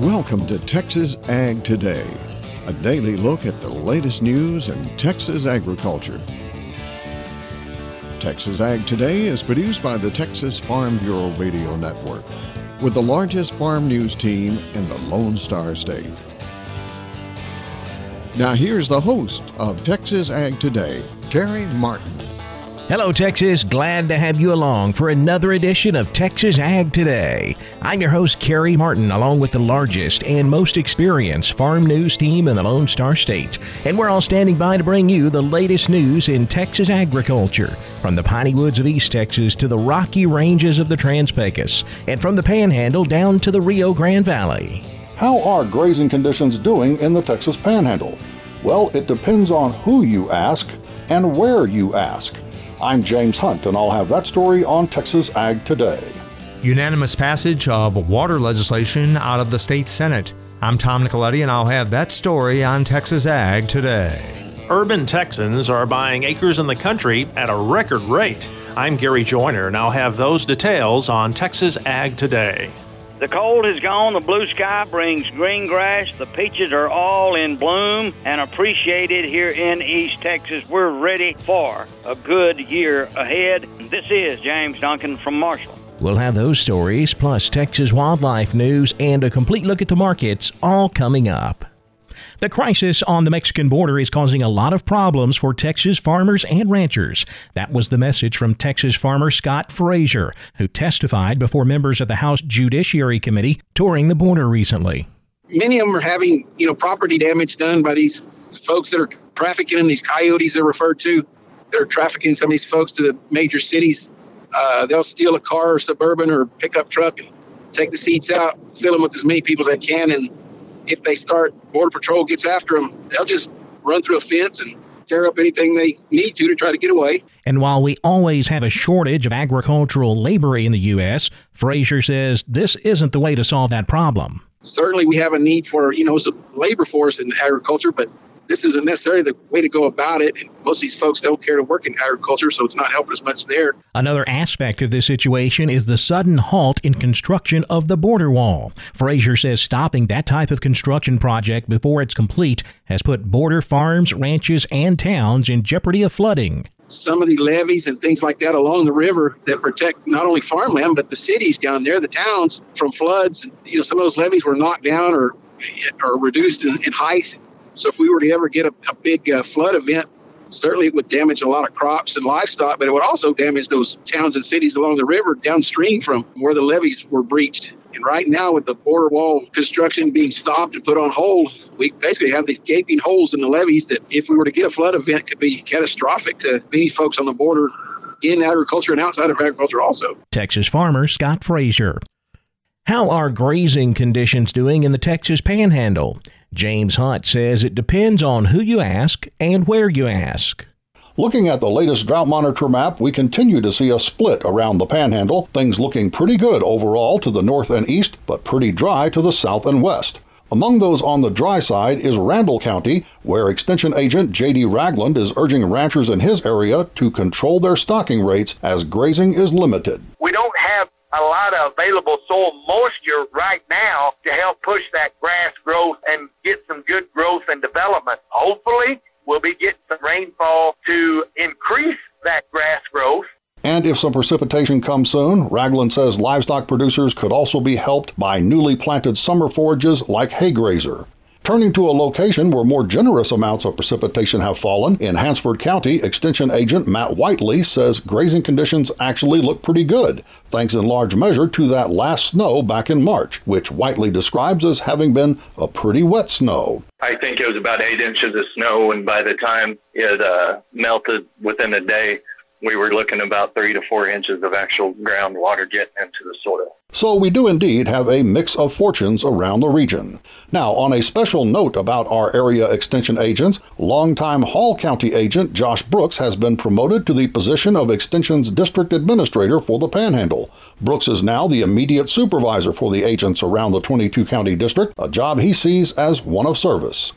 Welcome to Texas Ag Today, a daily look at the latest news in Texas agriculture. Texas Ag Today is produced by the Texas Farm Bureau Radio Network, with the largest farm news team in the Lone Star State. Now, here's the host of Texas Ag Today, Carey Martin. Hello, Texas. Glad to have you along for another edition of Texas Ag Today. I'm your host, Carey Martin, along with the largest and most experienced farm news team in the Lone Star State. And we're all standing by to bring you the latest news in Texas agriculture, from the piney woods of East Texas to the rocky ranges of the Trans Pecos, and from the Panhandle down to the Rio Grande Valley. How are grazing conditions doing in the Texas Panhandle? Well, it depends on who you ask and where you ask. I'm James Hunt, and I'll have that story on Texas Ag Today. Unanimous passage of water legislation out of the state Senate. I'm Tom Nicoletti, and I'll have that story on Texas Ag Today. Urban Texans are buying acres in the country at a record rate. I'm Gary Joyner, and I'll have those details on Texas Ag Today. The cold is gone, the blue sky brings green grass, the peaches are all in bloom and appreciated here in East Texas. We're ready for a good year ahead. This is James Duncan from Marshall. We'll have those stories, plus Texas wildlife news and a complete look at the markets, all coming up. The crisis on the Mexican border is causing a lot of problems for Texas farmers and ranchers. That was the message from Texas farmer Scott Frazier, who testified before members of the House Judiciary Committee touring the border recently. Many of them are having, you know, property damage done by these folks that are trafficking in these coyotes they're referred to. They're trafficking some of these folks to the major cities. Uh, they'll steal a car or suburban or pickup truck and take the seats out, fill them with as many people as they can, and if they start, Border Patrol gets after them, they'll just run through a fence and tear up anything they need to to try to get away. And while we always have a shortage of agricultural labor in the U.S., Frazier says this isn't the way to solve that problem. Certainly, we have a need for you know some labor force in agriculture, but this isn't necessarily the way to go about it. And most of these folks don't care to work in agriculture, so it's not helping us much there. Another aspect of this situation is the sudden halt in construction of the border wall. Frazier says stopping that type of construction project before it's complete has put border farms, ranches, and towns in jeopardy of flooding some of the levees and things like that along the river that protect not only farmland but the cities down there, the towns from floods. You know, some of those levees were knocked down or or reduced in, in height so if we were to ever get a, a big uh, flood event, certainly it would damage a lot of crops and livestock, but it would also damage those towns and cities along the river downstream from where the levees were breached. And right now, with the border wall construction being stopped and put on hold, we basically have these gaping holes in the levees that, if we were to get a flood event, could be catastrophic to many folks on the border in agriculture and outside of agriculture also. Texas farmer Scott Frazier. How are grazing conditions doing in the Texas Panhandle? James Hunt says it depends on who you ask and where you ask. Looking at the latest drought monitor map, we continue to see a split around the panhandle, things looking pretty good overall to the north and east, but pretty dry to the south and west. Among those on the dry side is Randall County, where Extension Agent J.D. Ragland is urging ranchers in his area to control their stocking rates as grazing is limited. We don't have a lot of available soil moisture right now to help push that grass growth and get some good growth and development. Hopefully, we'll be getting some rainfall to increase that grass growth. And if some precipitation comes soon, Ragland says livestock producers could also be helped by newly planted summer forages like hay grazer. Turning to a location where more generous amounts of precipitation have fallen, in Hansford County, Extension Agent Matt Whiteley says grazing conditions actually look pretty good, thanks in large measure to that last snow back in March, which Whiteley describes as having been a pretty wet snow. I think it was about eight inches of snow, and by the time it uh, melted within a day, we were looking about three to four inches of actual groundwater getting into the soil. So we do indeed have a mix of fortunes around the region. Now, on a special note about our area extension agents, longtime Hall County agent Josh Brooks has been promoted to the position of Extension's district administrator for the Panhandle. Brooks is now the immediate supervisor for the agents around the 22 county district, a job he sees as one of service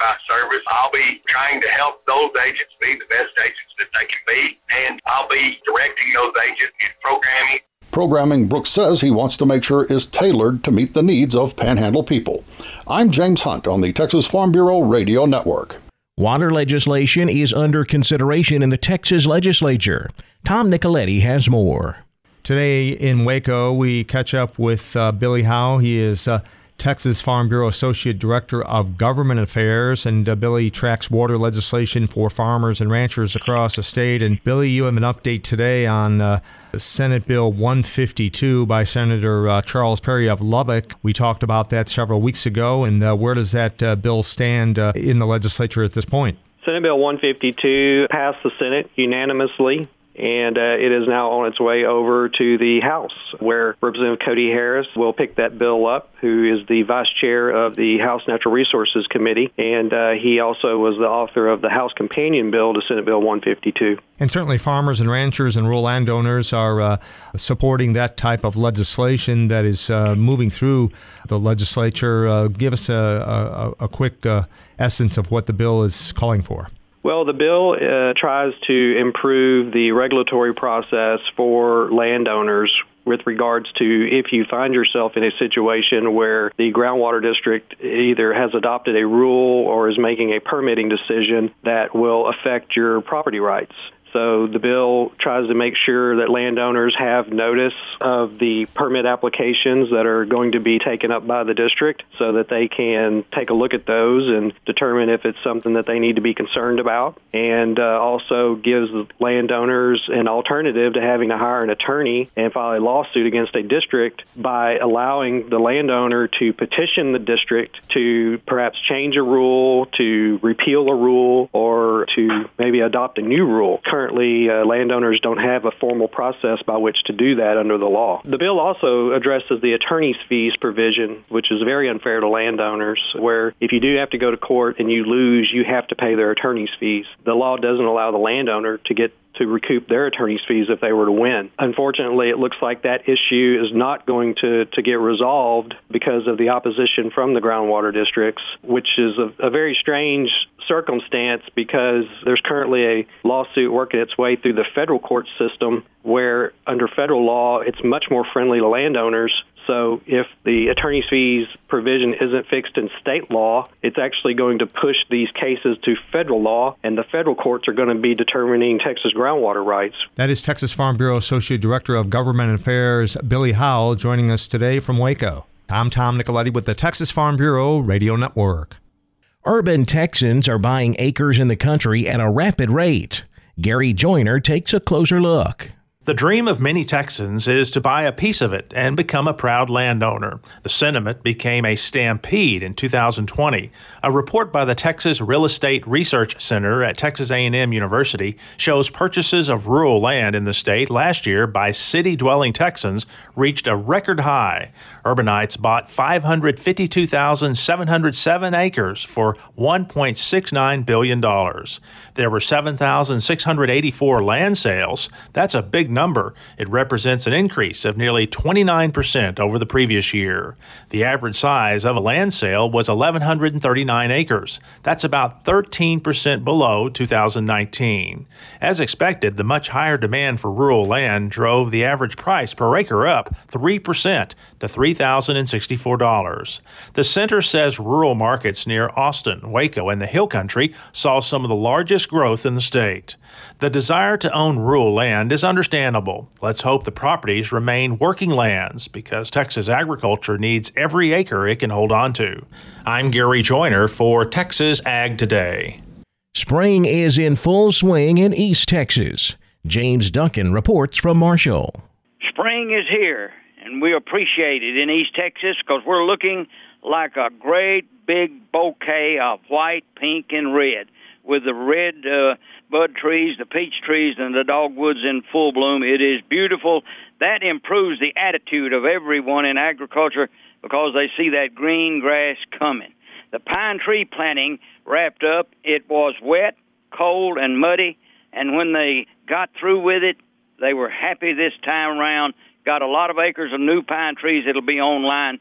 when service. I'll be trying to help those agents be the best agents that they can be, and I'll be directing those agents in programming. Programming Brooks says he wants to make sure is tailored to meet the needs of Panhandle people. I'm James Hunt on the Texas Farm Bureau Radio Network. Water legislation is under consideration in the Texas legislature. Tom Nicoletti has more. Today in Waco, we catch up with uh, Billy Howe. He is uh, Texas Farm Bureau Associate Director of Government Affairs, and uh, Billy tracks water legislation for farmers and ranchers across the state. And Billy, you have an update today on uh, Senate Bill 152 by Senator uh, Charles Perry of Lubbock. We talked about that several weeks ago, and uh, where does that uh, bill stand uh, in the legislature at this point? Senate Bill 152 passed the Senate unanimously and uh, it is now on its way over to the House, where Representative Cody Harris will pick that bill up, who is the vice chair of the House Natural Resources Committee, and uh, he also was the author of the House companion bill to Senate Bill 152. And certainly, farmers and ranchers and rural landowners are uh, supporting that type of legislation that is uh, moving through the legislature. Uh, give us a, a, a quick uh, essence of what the bill is calling for. Well, the bill uh, tries to improve the regulatory process for landowners with regards to if you find yourself in a situation where the groundwater district either has adopted a rule or is making a permitting decision that will affect your property rights. So the bill tries to make sure that landowners have notice of the permit applications that are going to be taken up by the district so that they can take a look at those and determine if it's something that they need to be concerned about. And uh, also gives landowners an alternative to having to hire an attorney and file a lawsuit against a district by allowing the landowner to petition the district to perhaps change a rule, to repeal a rule, or to maybe adopt a new rule currently uh, landowners don't have a formal process by which to do that under the law. The bill also addresses the attorney's fees provision, which is very unfair to landowners, where if you do have to go to court and you lose, you have to pay their attorney's fees. The law doesn't allow the landowner to get to recoup their attorney's fees if they were to win. Unfortunately, it looks like that issue is not going to, to get resolved because of the opposition from the groundwater districts, which is a, a very strange circumstance because there's currently a lawsuit working its way through the federal court system where, under federal law, it's much more friendly to landowners so if the attorney's fees provision isn't fixed in state law, it's actually going to push these cases to federal law, and the federal courts are going to be determining Texas groundwater rights. That is Texas Farm Bureau Associate Director of Government Affairs Billy Howe joining us today from Waco. I'm Tom Nicoletti with the Texas Farm Bureau Radio Network. Urban Texans are buying acres in the country at a rapid rate. Gary Joyner takes a closer look. The dream of many Texans is to buy a piece of it and become a proud landowner. The sentiment became a stampede in 2020. A report by the Texas Real Estate Research Center at Texas A&M University shows purchases of rural land in the state last year by city-dwelling Texans reached a record high. Urbanites bought 552,707 acres for $1.69 billion. There were 7,684 land sales. That's a big number. It represents an increase of nearly 29% over the previous year. The average size of a land sale was 1,139 acres. That's about 13% below 2019. As expected, the much higher demand for rural land drove the average price per acre up 3% to $3,064. The center says rural markets near Austin, Waco, and the Hill Country saw some of the largest growth in the state. The desire to own rural land is understandable. Let's hope the properties remain working lands because Texas agriculture needs every acre it can hold on to. I'm Gary Joyner for Texas Ag Today. Spring is in full swing in East Texas. James Duncan reports from Marshall. Spring is here and we appreciate it in East Texas because we're looking like a great big bouquet of white, pink, and red. with the red uh, bud trees, the peach trees, and the dogwoods in full bloom. It is beautiful. That improves the attitude of everyone in agriculture because they see that green grass coming. The pine tree planting wrapped up. It was wet, cold, and muddy, and when they got through with it, they were happy this time around. Got a lot of acres of new pine trees that'll be online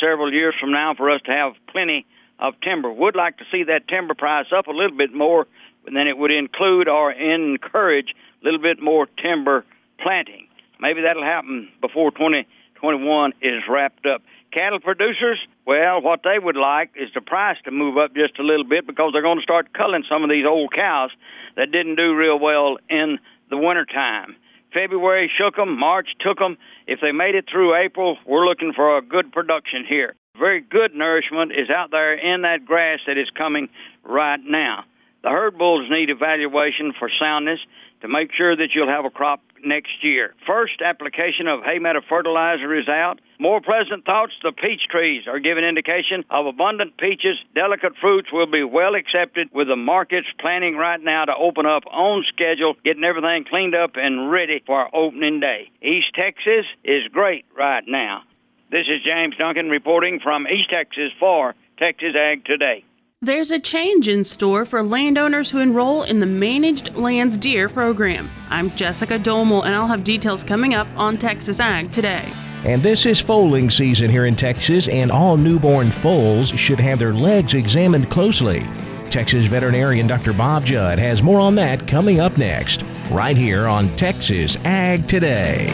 several years from now for us to have plenty of timber. Would like to see that timber price up a little bit more, but then it would include or encourage a little bit more timber planting. Maybe that'll happen before 2021 is wrapped up. Cattle producers, well, what they would like is the price to move up just a little bit because they're going to start culling some of these old cows that didn't do real well in the wintertime. February shook them, March took them. If they made it through April, we're looking for a good production here. Very good nourishment is out there in that grass that is coming right now. The herd bulls need evaluation for soundness to make sure that you'll have a crop next year. First application of hay matter fertilizer is out. More pleasant thoughts, the peach trees are giving indication of abundant peaches. Delicate fruits will be well accepted with the markets planning right now to open up on schedule, getting everything cleaned up and ready for opening day. East Texas is great right now. This is James Duncan reporting from East Texas for Texas Ag Today. There's a change in store for landowners who enroll in the Managed Lands Deer program. I'm Jessica Domel, and I'll have details coming up on Texas Ag today. And this is foaling season here in Texas, and all newborn foals should have their legs examined closely. Texas veterinarian Dr. Bob Judd has more on that coming up next, right here on Texas Ag Today.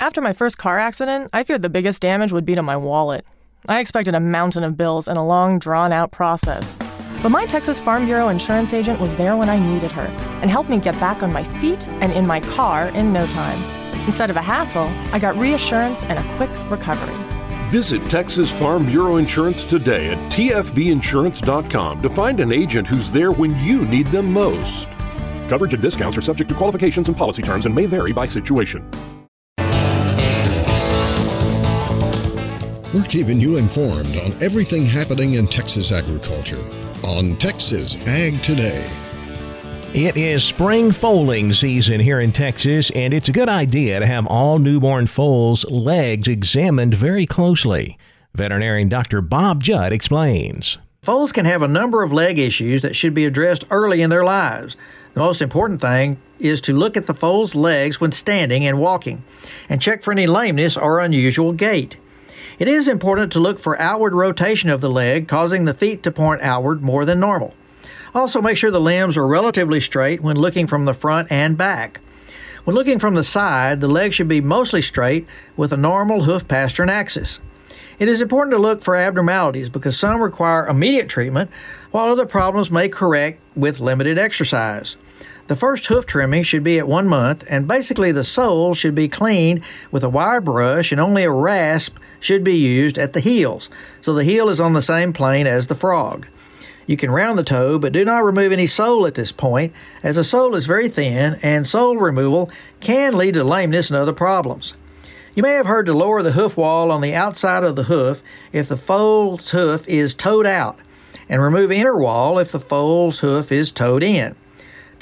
After my first car accident, I feared the biggest damage would be to my wallet. I expected a mountain of bills and a long, drawn out process. But my Texas Farm Bureau insurance agent was there when I needed her and helped me get back on my feet and in my car in no time. Instead of a hassle, I got reassurance and a quick recovery. Visit Texas Farm Bureau Insurance today at tfbinsurance.com to find an agent who's there when you need them most. Coverage and discounts are subject to qualifications and policy terms and may vary by situation. We're keeping you informed on everything happening in Texas agriculture on Texas Ag Today. It is spring foaling season here in Texas, and it's a good idea to have all newborn foals' legs examined very closely. Veterinarian Dr. Bob Judd explains. Foals can have a number of leg issues that should be addressed early in their lives. The most important thing is to look at the foal's legs when standing and walking and check for any lameness or unusual gait. It is important to look for outward rotation of the leg, causing the feet to point outward more than normal. Also, make sure the limbs are relatively straight when looking from the front and back. When looking from the side, the leg should be mostly straight with a normal hoof pastern axis. It is important to look for abnormalities because some require immediate treatment, while other problems may correct with limited exercise. The first hoof trimming should be at one month, and basically the sole should be cleaned with a wire brush, and only a rasp should be used at the heels, so the heel is on the same plane as the frog. You can round the toe, but do not remove any sole at this point, as the sole is very thin, and sole removal can lead to lameness and other problems. You may have heard to lower the hoof wall on the outside of the hoof if the foal's hoof is toed out, and remove inner wall if the foal's hoof is toed in.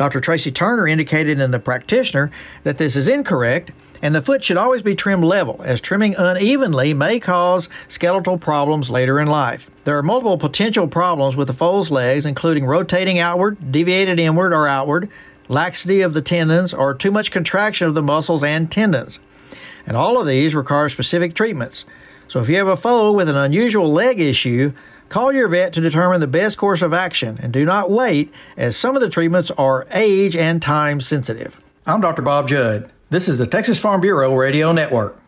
Dr. Tracy Turner indicated in The Practitioner that this is incorrect and the foot should always be trimmed level, as trimming unevenly may cause skeletal problems later in life. There are multiple potential problems with the foal's legs, including rotating outward, deviated inward or outward, laxity of the tendons, or too much contraction of the muscles and tendons. And all of these require specific treatments. So if you have a foal with an unusual leg issue, Call your vet to determine the best course of action and do not wait, as some of the treatments are age and time sensitive. I'm Dr. Bob Judd. This is the Texas Farm Bureau Radio Network.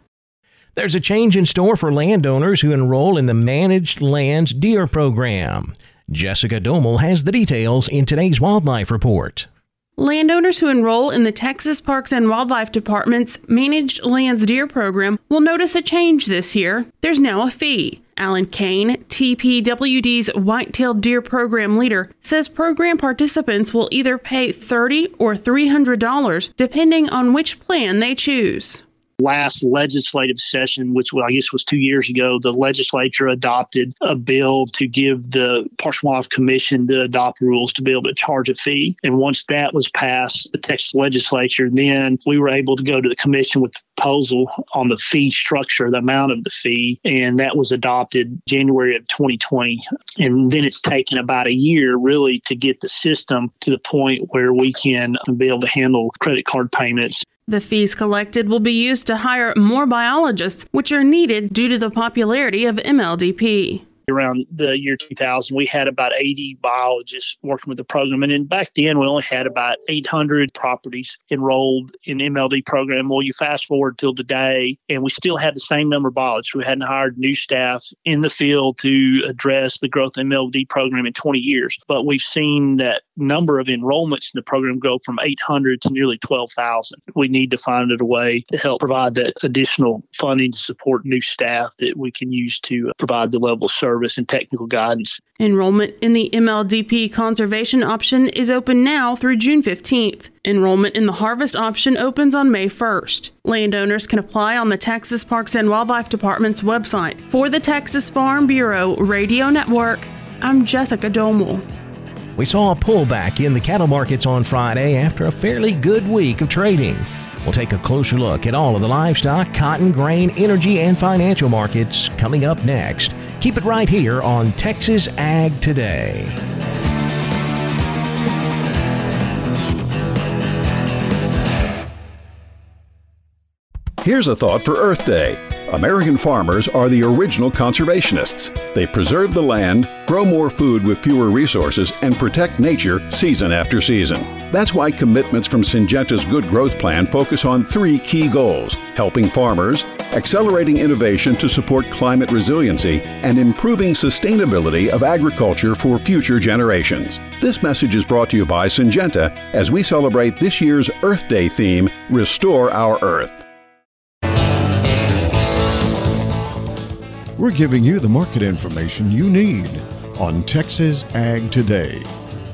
There's a change in store for landowners who enroll in the Managed Lands Deer Program. Jessica Domel has the details in today's Wildlife Report. Landowners who enroll in the Texas Parks and Wildlife Department's Managed Lands Deer Program will notice a change this year. There's now a fee. Alan Cain, TPWD's White-tailed Deer Program leader, says program participants will either pay 30 or $300 depending on which plan they choose. Last legislative session, which I guess was two years ago, the legislature adopted a bill to give the Wildlife Commission to adopt rules to be able to charge a fee. And once that was passed, the Texas legislature, then we were able to go to the commission with proposal on the fee structure, the amount of the fee, and that was adopted January of 2020. And then it's taken about a year really to get the system to the point where we can be able to handle credit card payments the fees collected will be used to hire more biologists, which are needed due to the popularity of MLDP around the year 2000, we had about 80 biologists working with the program. And then back then, we only had about 800 properties enrolled in MLD program. Well, you fast forward till today, and we still have the same number of biologists. We hadn't hired new staff in the field to address the growth MLD program in 20 years. But we've seen that number of enrollments in the program go from 800 to nearly 12,000. We need to find a way to help provide that additional funding to support new staff that we can use to provide the level of service service and technical guidance. Enrollment in the MLDP conservation option is open now through June 15th. Enrollment in the harvest option opens on May 1st. Landowners can apply on the Texas Parks and Wildlife Department's website. For the Texas Farm Bureau Radio Network, I'm Jessica Domel. We saw a pullback in the cattle markets on Friday after a fairly good week of trading. We'll take a closer look at all of the livestock, cotton, grain, energy, and financial markets coming up next. Keep it right here on Texas Ag Today. Here's a thought for Earth Day. American farmers are the original conservationists. They preserve the land, grow more food with fewer resources, and protect nature season after season. That's why commitments from Syngenta's Good Growth Plan focus on three key goals helping farmers, accelerating innovation to support climate resiliency, and improving sustainability of agriculture for future generations. This message is brought to you by Syngenta as we celebrate this year's Earth Day theme Restore Our Earth. We're giving you the market information you need on Texas Ag Today.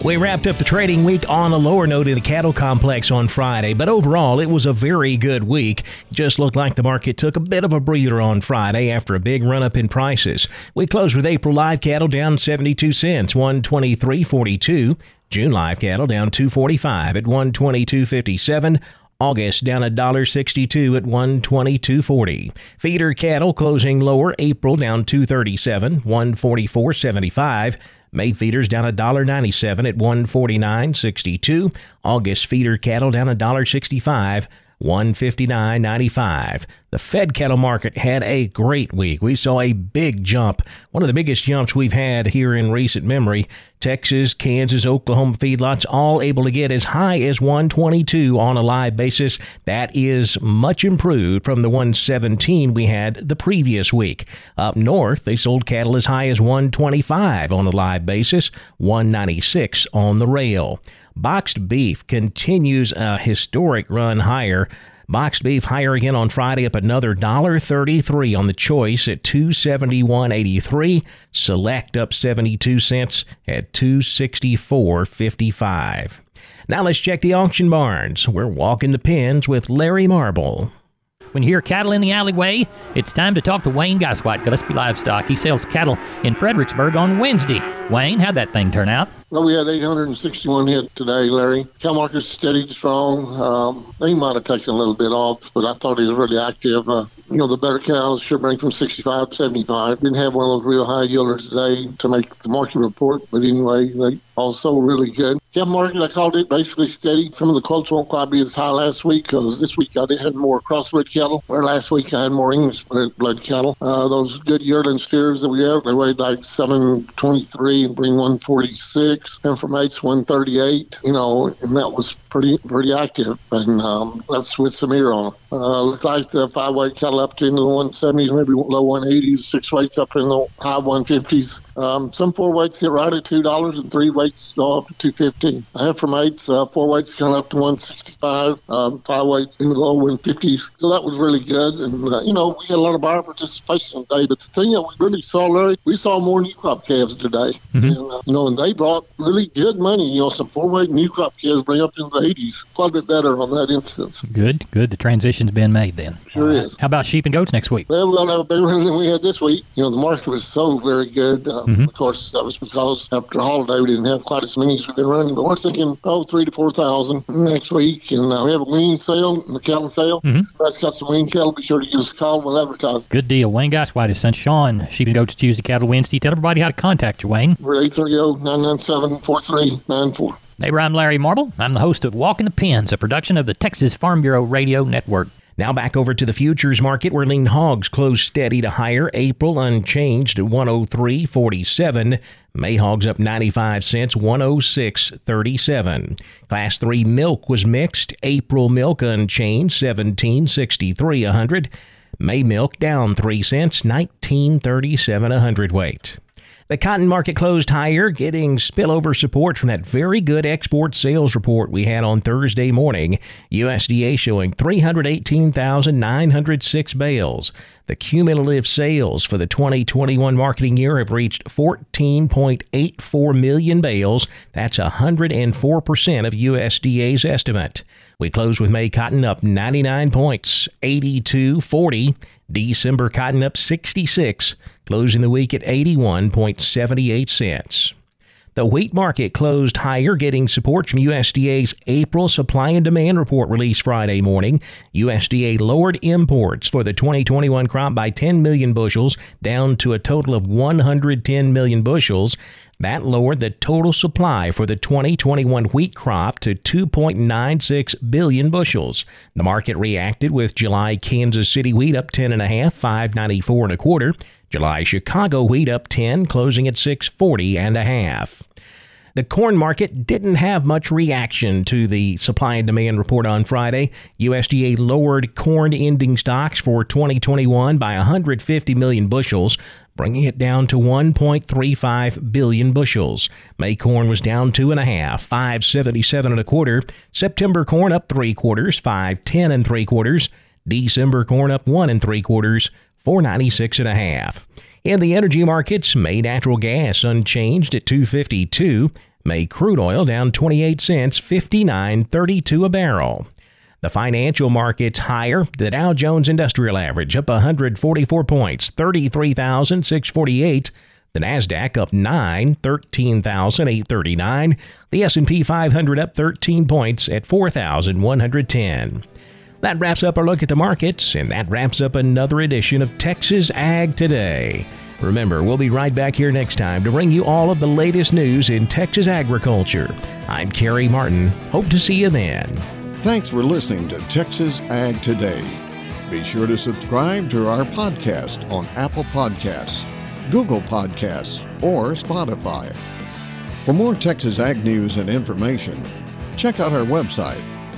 We wrapped up the trading week on a lower note in the cattle complex on Friday, but overall it was a very good week. It just looked like the market took a bit of a breather on Friday after a big run up in prices. We closed with April live cattle down 72 cents, 123.42. June live cattle down 245 at 122.57. August down $1.62 at 122.40. Feeder cattle closing lower. April down 237, 144.75. May feeders down $1.97 at 149.62. August feeder cattle down $1.65 159.95. The fed cattle market had a great week. We saw a big jump, one of the biggest jumps we've had here in recent memory. Texas, Kansas, Oklahoma feedlots all able to get as high as 122 on a live basis. That is much improved from the 117 we had the previous week. Up north, they sold cattle as high as 125 on a live basis, 196 on the rail. Boxed beef continues a historic run higher. Boxed beef higher again on Friday, up another $1.33 on the choice at 271.83. Select up 72 cents at 264.55. Now let's check the auction barns. We're walking the pens with Larry Marble. When you hear cattle in the alleyway, it's time to talk to Wayne Goswat, Gillespie Livestock. He sells cattle in Fredericksburg on Wednesday. Wayne, how'd that thing turn out? Well, we had 861 hit today, Larry. Cow market's steady, strong. Um, they might have taken a little bit off, but I thought he was really active. Uh, you know, the better cows should bring from 65 to 75. Didn't have one of those real high yielders today to make the market report, but anyway, they also really good. Calf market, I called it basically steady. Some of the quotes won't quite be as high last week because this week I have more crossbred cattle, where last week I had more English blood cattle. Uh, those good yearling steers that we have, they weighed like 723 and bring 146. Informates 138, you know, and that was pretty pretty active. And um, that's with Samir on. Uh, looks like the five weight cattle up to into the 170s, maybe low 180s, six weights up in the high 150s. Um, some four weights hit right at $2 and three weights up to 250 115. I have from eights, uh, four weights gone up to 165, um, five weights in the low 150s. So that was really good. And, uh, you know, we had a lot of buyer participation today. But the thing that we really saw, Larry, we saw more new crop calves today. Mm-hmm. And, uh, you know, and they brought really good money. You know, some four weight new crop calves bring up into the 80s. Quite a bit better on that instance. Good, good. The transition's been made then. Sure is. How about sheep and goats next week? Well, we'll have a bigger run than we had this week. You know, the market was so very good. Uh, Mhm. Of course, that was because after the holiday we didn't have quite as many as we've been running. But we're thinking, oh, three to four thousand next week, and uh, we have a wean sale, and the cattle sale. Mhm. If That's wean cattle. Be sure to give us a call. We'll advertise. Good deal. Wayne Goswite has sent Sean Sheep and Goats Tuesday Cattle Wednesday. Tell everybody how to contact you, Wayne. We're eight three zero nine nine seven four three nine four. Neighbor, I'm Larry Marble. I'm the host of Walking the Pens, a production of the Texas Farm Bureau Radio Network. Now back over to the futures market where lean hogs closed steady to higher. April unchanged at 103.47. May hogs up 95 cents, 106.37. Class 3 milk was mixed. April milk unchanged, 17.63 a hundred. May milk down 3 cents, 19.37 a hundredweight. The cotton market closed higher, getting spillover support from that very good export sales report we had on Thursday morning. USDA showing 318,906 bales. The cumulative sales for the 2021 marketing year have reached 14.84 million bales. That's 104% of USDA's estimate. We closed with May cotton up 99 points, 82.40. December cotton up 66, closing the week at 81.78 cents. The wheat market closed higher, getting support from USDA's April supply and demand report released Friday morning. USDA lowered imports for the 2021 crop by 10 million bushels, down to a total of 110 million bushels. That lowered the total supply for the 2021 wheat crop to 2.96 billion bushels. The market reacted with July Kansas City wheat up 10 and a half, 594 and a quarter. July Chicago wheat up 10, closing at 640 and a half. The corn market didn't have much reaction to the supply and demand report on Friday. USDA lowered corn ending stocks for 2021 by 150 million bushels, bringing it down to 1.35 billion bushels. May corn was down two and a half, 577 and a quarter. September corn up three quarters, 510 and three quarters. December corn up one and three quarters, 496 and a half. In the energy markets, May natural gas unchanged at 252. May crude oil down 28 cents, 59.32 a barrel. The financial markets higher. The Dow Jones Industrial Average up 144 points, 33,648. The Nasdaq up 9, 13,839. The S&P 500 up 13 points at 4,110. That wraps up our look at the markets, and that wraps up another edition of Texas Ag Today. Remember, we'll be right back here next time to bring you all of the latest news in Texas agriculture. I'm Carey Martin. Hope to see you then. Thanks for listening to Texas Ag Today. Be sure to subscribe to our podcast on Apple Podcasts, Google Podcasts, or Spotify. For more Texas Ag news and information, check out our website